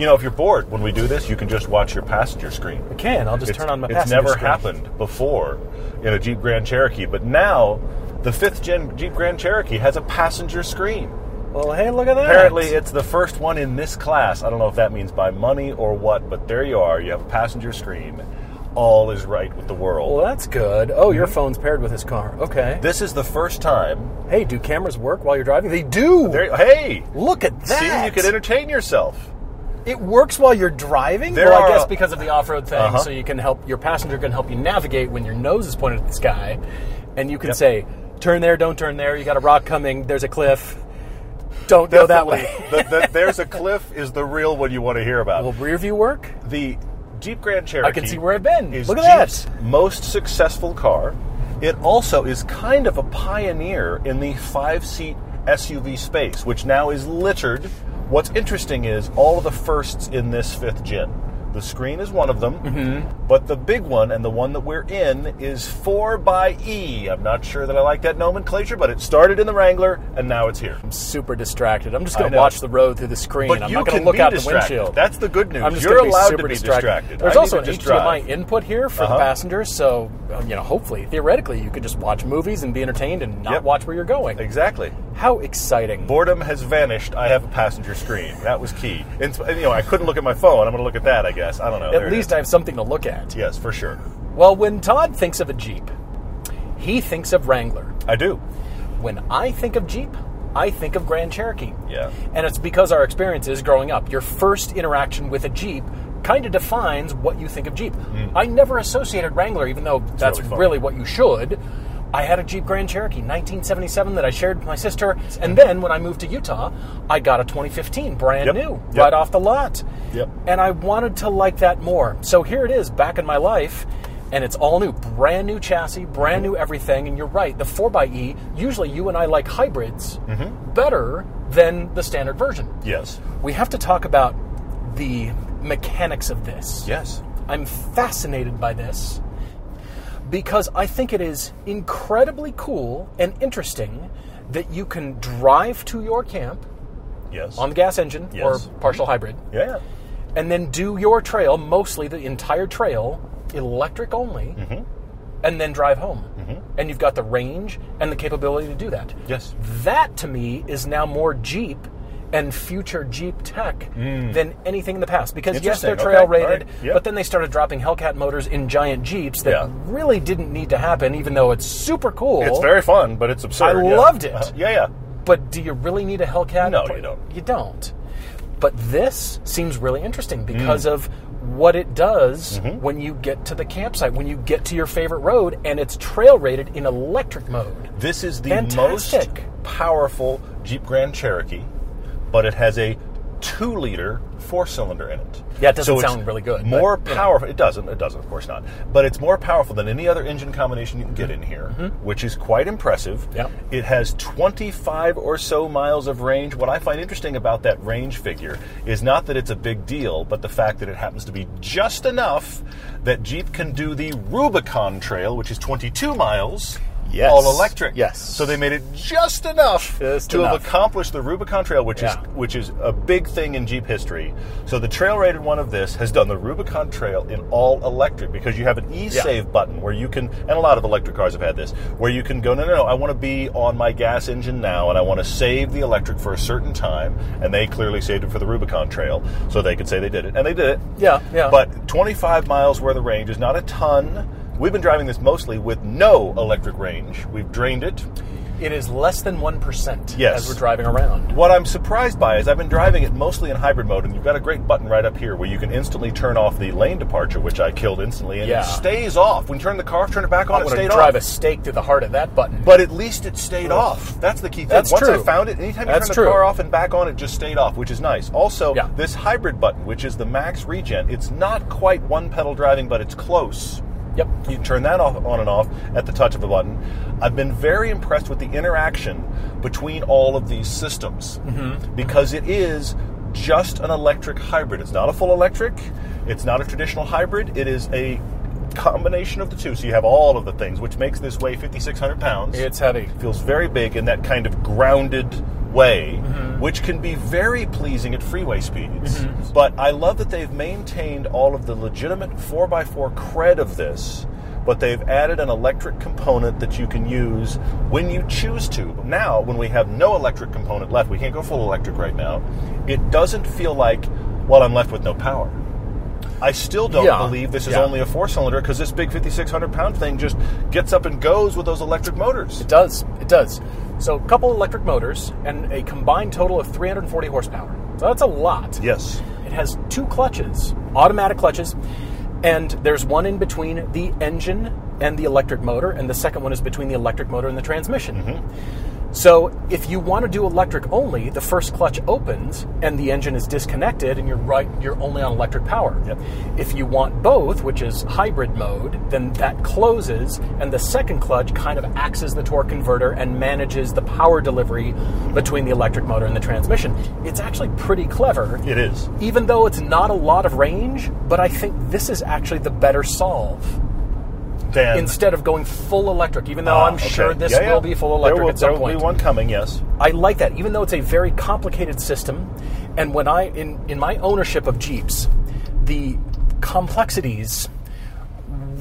You know, if you're bored when we do this, you can just watch your passenger screen. I can. I'll just It's, turn on my it's never screen. happened before in a Jeep Grand Cherokee, but now the fifth gen Jeep Grand Cherokee has a passenger screen. Well, hey, look at that. Apparently, it's the first one in this class. I don't know if that means by money or what, but there you are. You have a passenger screen. All is right with the world. Well, that's good. Oh, Mm-hmm. your phone's paired with his car. Okay. This is the first time. Hey, do cameras work while you're driving? They do. There, hey, Look at that. see, you can entertain yourself. It works while you're driving. There well, are I guess because of the off-road thing, Uh-huh. so you can help your passenger can help you navigate when your nose is pointed at the sky, and you can say, "Turn there, don't turn there. You got a rock coming. There's a cliff. Don't go that way." the, the, there's a cliff is the real one you want to hear about. Will rear view work? the Jeep Grand Cherokee. I can see where I've been. Is Look at Jeep's that. most successful car. It also is kind of a pioneer in the five-seat SUV space, which now is littered. What's interesting is all of the firsts in this fifth gen. The screen is one of them, Mm-hmm. but the big one and the one that we're in is 4 by E. I'm not sure that I like that nomenclature, but it started in the Wrangler and now it's here. I'm super distracted. I'm just going to watch the road through the screen. But I'm you not going to look out distracted. the windshield. That's the good news. I'm just You're allowed to be distracted. distracted. There's I also an just HDMI input here for Uh-huh. the passengers, so Um, you know, hopefully, theoretically, you could just watch movies and be entertained and not Yep. watch where you're going. Exactly. How exciting! Boredom has vanished. I have a passenger screen. That was key. And, you know, I couldn't look at my phone. I'm going to look at that, I guess. I don't know. At it least. I have something to look at. Yes, for sure. Well, when Todd thinks of a Jeep, he thinks of Wrangler. I do. When I think of Jeep, I think of Grand Cherokee. Yeah. And it's because our experiences growing up. Your first interaction with a Jeep kind of defines what you think of Jeep. I never associated Wrangler, even though that's Hmm. really really, what you should. I had a Jeep Grand Cherokee 1977 that I shared with my sister, and then when I moved to Utah, I got a 2015 brand Yep. new, Yep. right off the lot. Yep. And I wanted to like that more. So here it is, back in my life, and it's all new, brand new chassis, brand new everything. And you're right, the 4xE, usually you and I like hybrids Mm-hmm. better than the standard version. Yes. We have to talk about the mechanics of this. Yes. I'm fascinated by this because I think it is incredibly cool and interesting that you can drive to your camp Yes. on the gas engine Yes. or partial hybrid yeah. and then do your trail, mostly the entire trail, electric only, Mm-hmm. and then drive home. And you've got the range and the capability to do that. Yes. That to me is now more Jeep and future Jeep tech than anything in the past. Because yes, they're Mm. Trail Okay. rated, right. Yep. but then they started dropping Hellcat motors in giant Jeeps that Yeah. really didn't need to happen, even though it's super cool. It's very fun, but it's absurd. I yeah. loved it. Uh, yeah, yeah. But do you really need a Hellcat? No, you don't. You don't. But this seems really interesting Mm. because of what it does Mm-hmm. when you get to the campsite, when you get to your favorite road, and it's trail rated in electric mode. This is the Fantastic. most powerful Jeep Grand Cherokee, but it has a two liter four cylinder in it. Yeah, it doesn't it's sound really good, More but, you know. powerful. It doesn't. It doesn't, of course not. But it's more powerful than any other engine combination you can get in here, which is quite impressive. Mm-hmm. Yep. It has 25 or so miles of range. What I find interesting about that range figure is not that it's a big deal, but the fact that it happens to be just enough that Jeep can do the Rubicon Trail, which is 22 miles. Yes. All electric. Yes. So they made it just enough Just to have accomplished the Rubicon Trail, which Yeah. is which is a big thing in Jeep history. So the trail rated one of this has done the Rubicon Trail in all electric because you have an e-save button where you can, and a lot of electric cars have had this, where you can go, no, no, no, I want to be on my gas engine now, and I want to save the electric for a certain time, and they clearly saved it for the Rubicon Trail, so they could say they did it, and they did it. Yeah, yeah. But 25 miles worth of range is not a ton. We've been driving this mostly with no electric range. We've drained it. It is less than 1% Yes. as we're driving around. What I'm surprised by is I've been driving it mostly in hybrid mode, and you've got a great button right up here where you can instantly turn off the lane departure, which I killed instantly, and Yeah. it stays off. When you turn the car off, turn it back on, I'm it stayed drive off. a stake through the heart of that button. But at least it stayed off. That's the key thing. That's Once true. I found it, anytime you That's turn the true. car off and back on, it just stayed off, which is nice. Also, Yeah. this hybrid button, which is the Max Regen, it's not quite one pedal driving, but it's close. Yep. You turn that off, on and off at the touch of a button. I've been very impressed with the interaction between all of these systems Mm-hmm. because it is just an electric hybrid. It's not a full electric. It's not a traditional hybrid. It is a combination of the two. So you have all of the things, which makes this weigh 5,600 pounds It's heavy. feels very big in that kind of grounded way, mm-hmm. which can be very pleasing at freeway speeds. Mm-hmm. But I love that they've maintained all of the legitimate 4x4 cred of this, but they've added an electric component that you can use when you choose to. Now, when we have no electric component left, we can't go full electric right now, it doesn't feel like, well, I'm left with no power. I still don't Yeah. believe this is Yeah. only a four cylinder because this big 5,600 pound thing just gets up and goes with those electric motors. It does. It does. So, a couple electric motors and a combined total of 340 horsepower. So that's a lot. Yes. It has two clutches, automatic clutches, and there's one in between the engine and the electric motor, and the second one is between the electric motor and the transmission. Mm-hmm. So if you want to do electric only, the first clutch opens and the engine is disconnected, and you're right, you're only on electric power. Yep. If you want both, which is hybrid mode, then that closes, and the second clutch kind of acts as the torque converter and manages the power delivery between the electric motor and the transmission. It's actually pretty clever It is. even though it's not a lot of range, but I think this is actually the better solve Dan. instead of going full electric. Even though Ah, I'm okay. sure this Yeah, yeah. will be full There electric will- at some there will point. be one coming, yes. I like that, even though it's a very complicated system. And when I in in my ownership of Jeeps, the complexities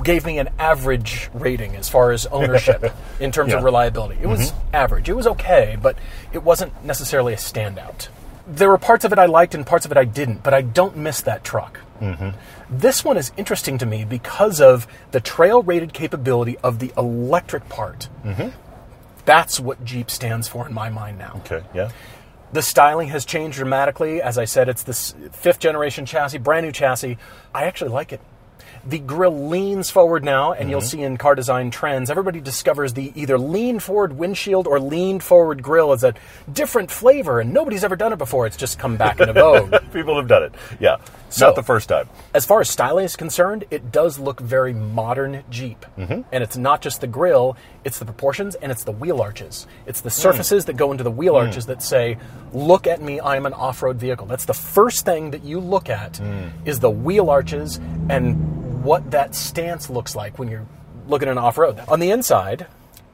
gave me an average rating as far as ownership in terms of Yeah. Mm-hmm. reliability. It was average. It was okay, but it wasn't necessarily a standout. There were parts of it I liked and parts of it I didn't, but I don't miss that truck. Mm-hmm. This one is interesting to me because of the trail rated capability of the electric part. Mm-hmm. That's what Jeep stands for in my mind now. Okay, yeah. The styling has changed dramatically. As I said, it's this fifth generation chassis, brand new chassis. I actually like it. The grill leans forward now, and you'll mm-hmm. see in car design trends, everybody discovers the either lean forward windshield or lean forward grill as a different flavor, and nobody's ever done it before. It's just come back into vogue. People have done it. Yeah. So- Not the first time. As far as styling is concerned, it does look very modern Jeep. Mm-hmm. And it's not just the grill, it's the proportions and it's the wheel arches. It's the mm. surfaces that go into the wheel mm. arches that say, look at me, I'm an off road vehicle. That's the first thing that you look at mm. is the wheel arches and what that stance looks like when you're looking at an off road. On the inside,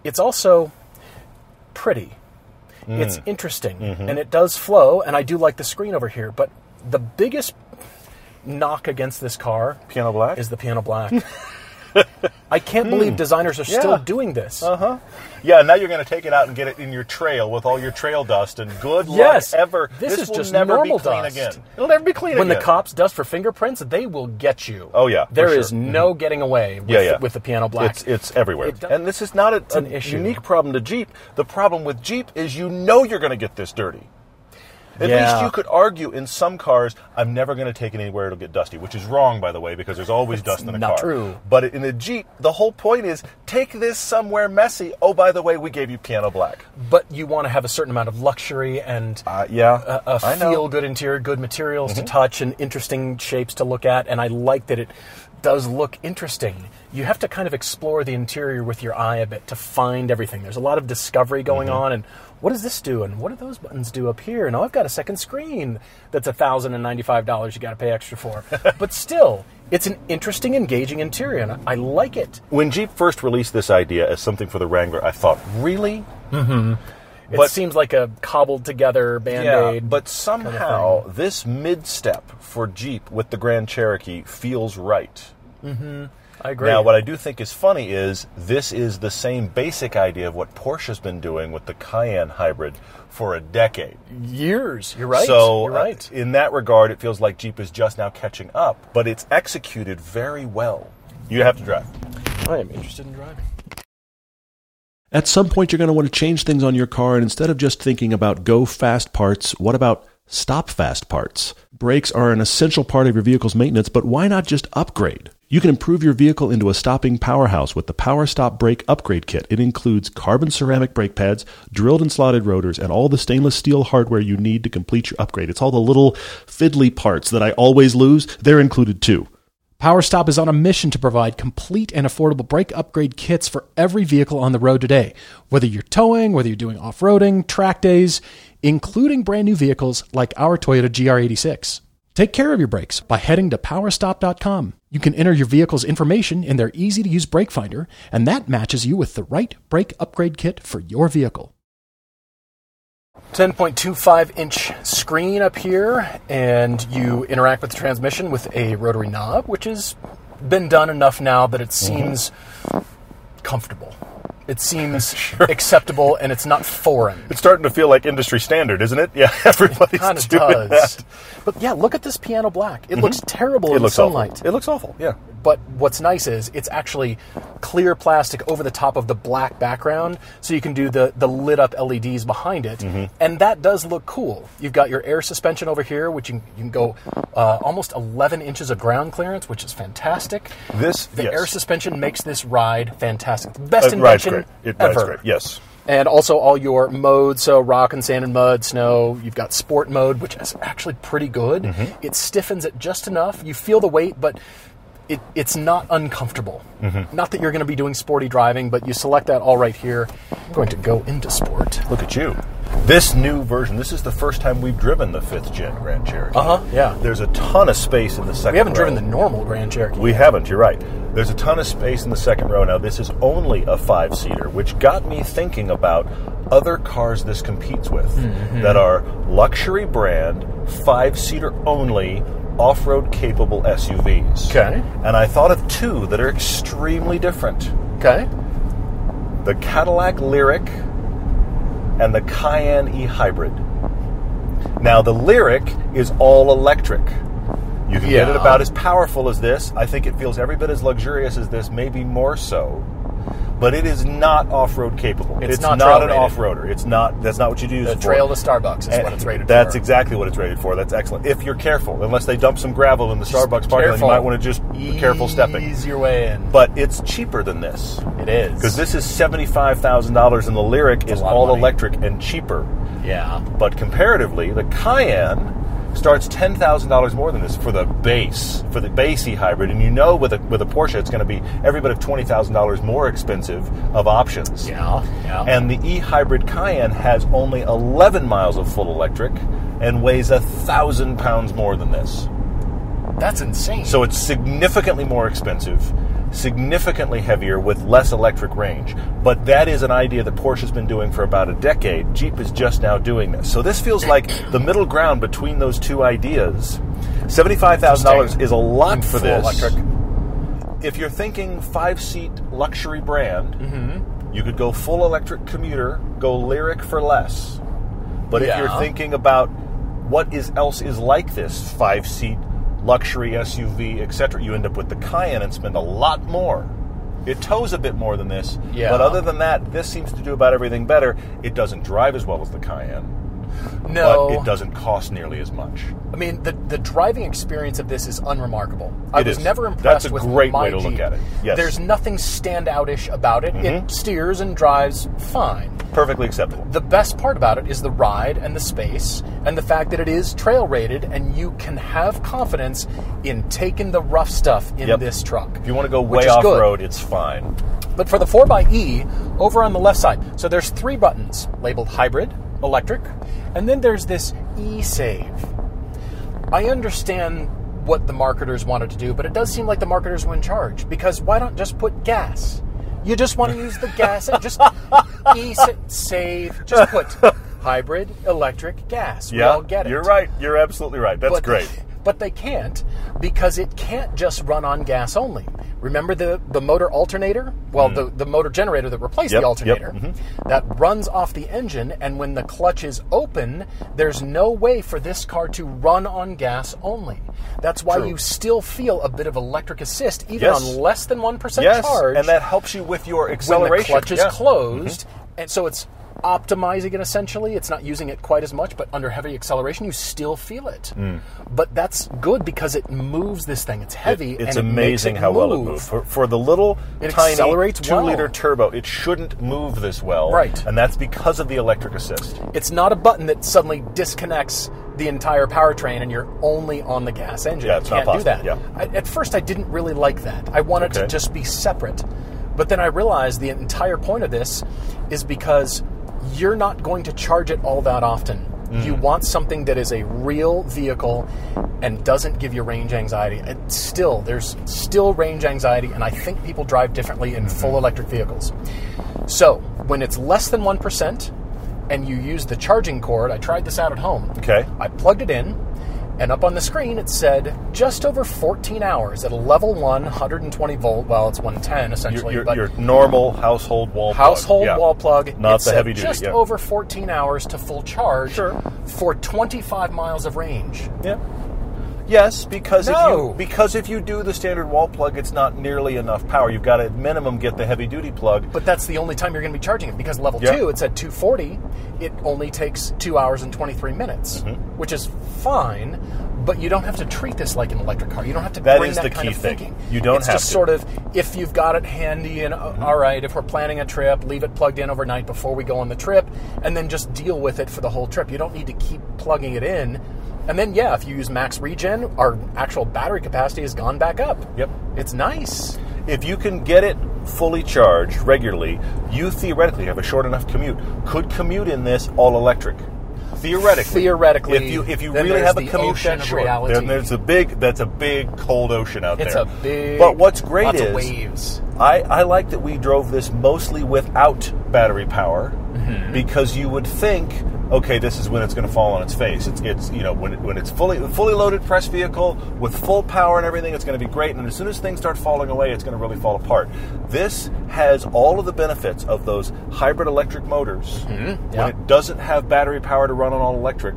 it's also pretty. Mm. It's interesting mm-hmm. and it does flow, and I do like the screen over here. But the biggest knock against this car Piano black? is the piano black. I can't believe designers are still Yeah. doing this. Uh-huh. Yeah, now you're going to take it out and get it in your trail with all your trail dust, and good Yes. luck ever. This is will just never normal be clean dust. again. It'll never be clean when again. the cops dust for fingerprints, they will get you. Oh, yeah, for there sure. is no getting away with, yeah, yeah. with the piano black. It's, it's everywhere. It does- and this is not a, an a issue. unique problem to Jeep. The problem with Jeep is you know you're going to get this dirty. At Yeah. least you could argue in some cars, I'm never going to take it anywhere it'll get dusty, which is wrong, by the way, because there's always dust in a not car. true. But in a Jeep, the whole point is take this somewhere messy. Oh, by the way, we gave you piano black. but you want to have a certain amount of luxury and Uh, yeah, a, a I know. Mm-hmm. feel good interior, good materials to touch, and interesting shapes to look at. And I like that it does look interesting. You have to kind of explore the interior with your eye a bit to find everything. There's a lot of discovery going Mm-hmm. on, and what does this do? And what do those buttons do up here? And oh, I've got a second screen that's thousand and ninety-five dollars. You got to pay extra for, but still, it's an interesting, engaging interior, and I, like it. When Jeep first released this idea as something for the Wrangler, I thought, really? Mm-hmm. It But- seems like a cobbled together band Yeah, aid. but somehow this mid-step for Jeep with the Grand Cherokee feels right. Mm-hmm. I agree. Now, what I do think is funny is this is the same basic idea of what Porsche's been doing with the Cayenne hybrid for a decade. years. You're right. So, You're uh, right. in that regard, it feels like Jeep is just now catching up, but it's executed very well. You have to drive. I am interested in driving. At some point, you're going to want to change things on your car, and instead of just thinking about go fast parts, what about stop fast parts? Brakes are an essential part of your vehicle's maintenance, but why not just upgrade? You can improve your vehicle into a stopping powerhouse with the Power Stop Brake Upgrade Kit. It includes carbon ceramic brake pads, drilled and slotted rotors, and all the stainless steel hardware you need to complete your upgrade. It's all the little fiddly parts that I always lose. They're included too. PowerStop is on a mission to provide complete and affordable brake upgrade kits for every vehicle on the road today. Whether you're towing, whether you're doing off roading, track days, including brand new vehicles like our Toyota GR86. Take care of your brakes by heading to powerstop.com. You can enter your vehicle's information in their easy to use brake finder, and that matches you with the right brake upgrade kit for your vehicle. 10.25 inch screen up here, and you interact with the transmission with a rotary knob, which has been done enough now that it mm-hmm. seems comfortable. It seems acceptable, and it's not foreign. It's starting to feel like industry standard, isn't it? Yeah, everybody's of doing does. that. But yeah, look at this piano black. It mm-hmm. looks terrible It in looks sunlight. awful. It looks awful. Yeah. But what's nice is it's actually clear plastic over the top of the black background, so you can do the, the lit up LEDs behind it, Mm-hmm. and that does look cool. You've got your air suspension over here, which you, you can go uh, almost 11 inches of ground clearance, which is fantastic. This The yes. air suspension makes this ride fantastic. The best Uh, rides invention great. It rides ever. great. Yes. And also all your modes, so rock and sand and mud, snow. You've got sport mode, which is actually pretty good. Mm-hmm. It stiffens it just enough. You feel the weight, but it, it's not uncomfortable. Mm-hmm. Not that you're going to be doing sporty driving, but you select that all right here. I'm going to go into sport. Look at you. This new version. This is the first time we've driven the fifth gen Grand Cherokee. Uh-huh, yeah. There's a ton of space in the second. We haven't row. driven the normal Grand Cherokee. We haven't. You're right. There's a ton of space in the second row. Now this is only a five seater, which got me thinking about other cars this competes with Mm-hmm. that are luxury brand, five seater only, off road capable SUVs. Okay. And I thought of two that are extremely different. okay. the Cadillac Lyriq and the Cayenne E Hybrid. Now, the Lyriq is all electric. You can get it about as powerful as this. I think it feels every bit as luxurious as this, maybe more so. But it is not off-road capable. It's an not trail-rated. off-roader. It's not. That's not what you use The it for. trail to Starbucks is And what it's rated for. That's for. exactly what it's rated for. That's excellent. If you're careful, unless they dump some gravel in the Starbucks parking lot, you might want to just be careful stepping. Ease your way in. But it's cheaper than this. It is. Because this is seventy-five thousand dollars, and the Lyriq is all electric and cheaper. Yeah. But comparatively, the Cayenne starts ten thousand dollars more than this for the base, for the base E hybrid, and you know with a with a Porsche, it's going to be every bit of twenty thousand dollars more expensive of options. Yeah. Yeah. And the E hybrid Cayenne has only eleven miles of full electric and weighs a thousand pounds more than this. That's insane. So it's significantly more expensive, significantly heavier with less electric range. But that is an idea that Porsche's been doing for about a decade. Jeep is just now doing this. So this feels like the middle ground between those two ideas. $75,000 is a lot for this. electric. If you're thinking five seat luxury brand, Mm-hmm. you could go full electric commuter, go Lyriq for less. But if you're thinking about what is else is like this five seat luxury SUV, etc., you end up with the Cayenne and spend a lot more. It tows a bit more than this, Yeah. but other than that, this seems to do about everything better. It doesn't drive as well as the Cayenne, no. but it doesn't cost nearly as much. I mean, the, the driving experience of this is unremarkable. I It was is. never impressed That's a with great my way to look at it. Yes. Mm-hmm. There's nothing standoutish about it. It steers and drives fine. Perfectly acceptable. The best part about it is the ride and the space and the fact that it is trail rated and you can have confidence in taking the rough stuff in Yep. this truck. If you want to go way off good. road, it's fine. But for the 4xE, over on the left side, so there's three buttons labeled hybrid, electric, and then there's this e save. I understand what the marketers wanted to do, but it does seem like the marketers were in charge because why not just put gas? You just want to use the gas, and just e save, just put hybrid, electric, gas. We Yeah, all get it. you're right. You're absolutely right. That's But- great. But they can't because it can't just run on gas only. Remember the, the motor alternator? Well, the, the motor generator that replaced Mm. Yep, the yep, alternator mhm. that runs off the engine, and when the clutch is open, there's no way for this car to run on gas only. That's why True. you still feel a bit of electric assist, even Yes. on less than 1% Yes, charge and that helps you with your acceleration. when the clutch is Yeah. Mm-hmm. closed, and so it's optimizing it essentially. It's not using it quite as much, but under heavy acceleration, you still feel it. But that's good because it moves this thing. It's heavy. Mm. It's and it amazing it how well it moves. For, for the little It tiny accelerates two well. liter turbo, it shouldn't move this well. Right. And that's because of the electric assist. It's not a button that suddenly disconnects the entire powertrain and you're only on the gas engine. Yeah, it's you not can't do possible. that. Yeah. I, at first, I didn't really like that. I wanted to just be separate. But then I realized the entire point of this is because you're not going to charge it all that often. Mm. You want something that is a real vehicle and doesn't give you range anxiety. And still, there's still range anxiety, and I think people drive differently in Mm-hmm. full electric vehicles. So, when it's less than 1%, and you use the charging cord. I tried this out at home. Okay. I plugged it in, and up on the screen it said just over 14 hours at a level one 120 volt. Well, it's 110 essentially, your, but your normal household wall plug. household Yeah. wall plug. Not the heavy duty, Just yeah. over 14 hours to full charge Sure. for 25 miles of range. Yeah. Yes, because if you because if you do the standard wall plug, it's not nearly enough power. You've got to at minimum get the heavy duty plug. But that's the only time you're going to be charging it because level Yeah. two, it's at 240. It only takes two hours and 23 minutes, Mm-hmm. which is fine. But you don't have to treat this like an electric car. You don't have to That bring is that the kind key of thing. thinking. You don't it's have just to. sort of if you've got it handy and uh, Mm-hmm. all right, if we're planning a trip, leave it plugged in overnight before we go on the trip, and then just deal with it for the whole trip. You don't need to keep plugging it in. And then yeah, if you use max regen, our actual battery capacity has gone back up. Yep. It's nice. If you can get it fully charged regularly, you theoretically have a short enough commute. Could commute in this all electric. Theoretically, Theoretically, if you if you really have a commute, sure. reality. Then there's a big that's a big cold ocean out It's there. It's a big. But what's great lots is of waves. I, I like that we drove this mostly without battery power Mm-hmm. because you would think, okay, this is when it's going to fall on its face. It's, it's you know when, it, when it's fully fully loaded press vehicle with full power and everything, it's going to be great. And as soon as things start falling away, it's going to really fall apart. This has all of the benefits of those hybrid electric motors yeah. when it doesn't have battery power to run on all electric.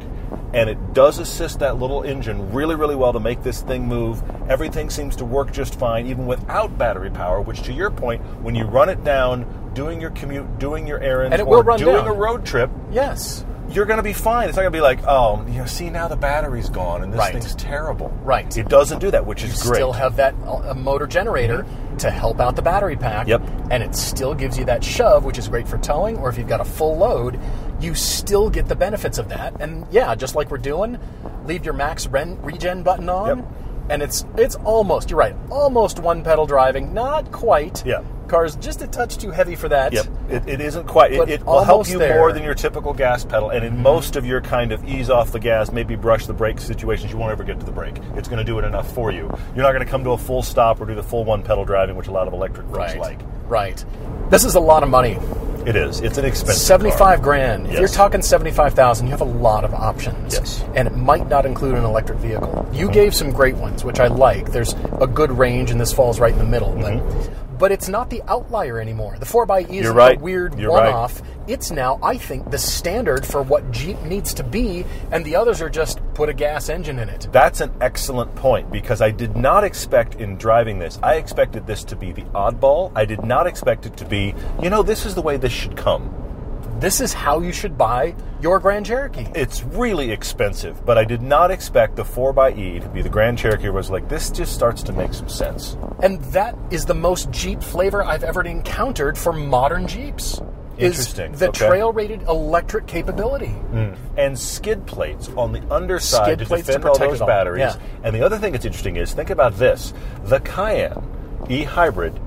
And it does assist that little engine really, really well to make this thing move. Everything seems to work just fine, even without battery power. Which, to your point, when you run it down, doing your commute, doing your errands, And it or will run doing down. a road trip, Yes. You're going to be fine. It's not going to be like, oh, you know, see now the battery's gone and this Right. thing's terrible. Right. It doesn't do that, which is great. You still have that uh, motor generator to help out the battery pack. Yep. And it still gives you that shove, which is great for towing, or if you've got a full load, you still get the benefits of that. And yeah, just like we're doing, leave your max ren- regen button on. Yep. And it's it's almost you're right, almost one pedal driving, not quite. Yeah. Car's just a touch too heavy for that. Yep, it, it isn't quite. It, it will help you there. Mm-hmm. more than your typical gas pedal, and in most of your kind of ease off the gas, maybe brush the brake situations, you won't ever get to the brake. It's going to do it enough for you. You're not going to come to a full stop or do the full one pedal driving, which a lot of electric Right. like. Right. This is a lot of money. It is. It's an expensive. Seventy-five car. grand. If you're talking seventy-five thousand, you have a lot of options. Yes. and it might not include an electric vehicle. You gave some great ones, which I like. There's a good range, and this falls right in the middle. But but it's not the outlier anymore. The four x E is. You're right. a weird You're one-off. It's now, I think, the standard for what Jeep needs to be, and the others are just put a gas engine in it. That's an excellent point because I did not expect in driving this. I expected this to be the oddball. I did not expect it to be. You know, this is the way this should come. This is how you should buy your Grand Cherokee. It's really expensive, but I did not expect the 4xE to be the Grand Cherokee. I was like, this just starts to make some sense. And that is the most Jeep flavor I've ever encountered for modern Jeeps. is Interesting. The Okay. trail rated electric capability. Mm. and skid plates on the underside Skid to plates to defend all those batteries. yeah. And the other thing that's interesting is think about this: the Cayenne E Hybrid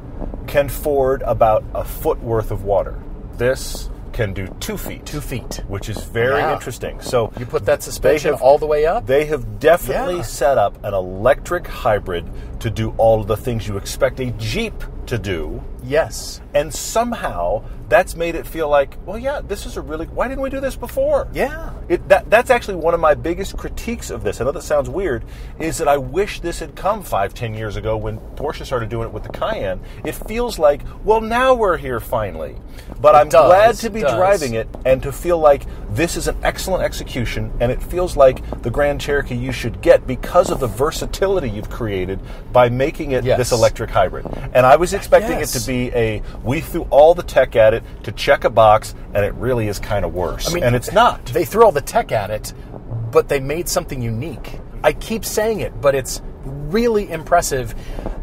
can ford about a foot worth of water. This can do two feet, Two feet. which is very Yeah. interesting. So You put that suspension have- all the way up. They have definitely Yeah. set up an electric hybrid to do all of the things you expect a Jeep to do. Yes. And somehow that's made it feel like, well, yeah, this is a really. Why didn't we do this before? Yeah. It, that, that's actually one of my biggest critiques of this. I know that sounds weird, is that I wish this had come five, ten years ago when Porsche started doing it with the Cayenne. It feels like, well, now we're here finally. But It I'm does, glad to be does. driving it and to feel like this is an excellent execution, and it feels like the Grand Cherokee you should get because of the versatility you've created by making it Yes. this electric hybrid. And I was expecting Yes. it to be a we threw all the tech at it to check a box, and it really is kind of worse. I mean, and it's not. They threw all the tech at it, but they made something unique. I keep saying it, but it's really impressive.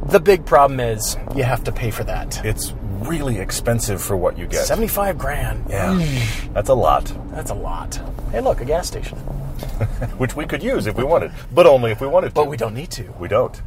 The big problem is you have to pay for that. It's really expensive for what you get. 75 grand. Yeah, mm. that's a lot, That's a lot. Hey, look, a gas station. which we could use if we wanted, but only if we wanted to. But we don't need to. We don't.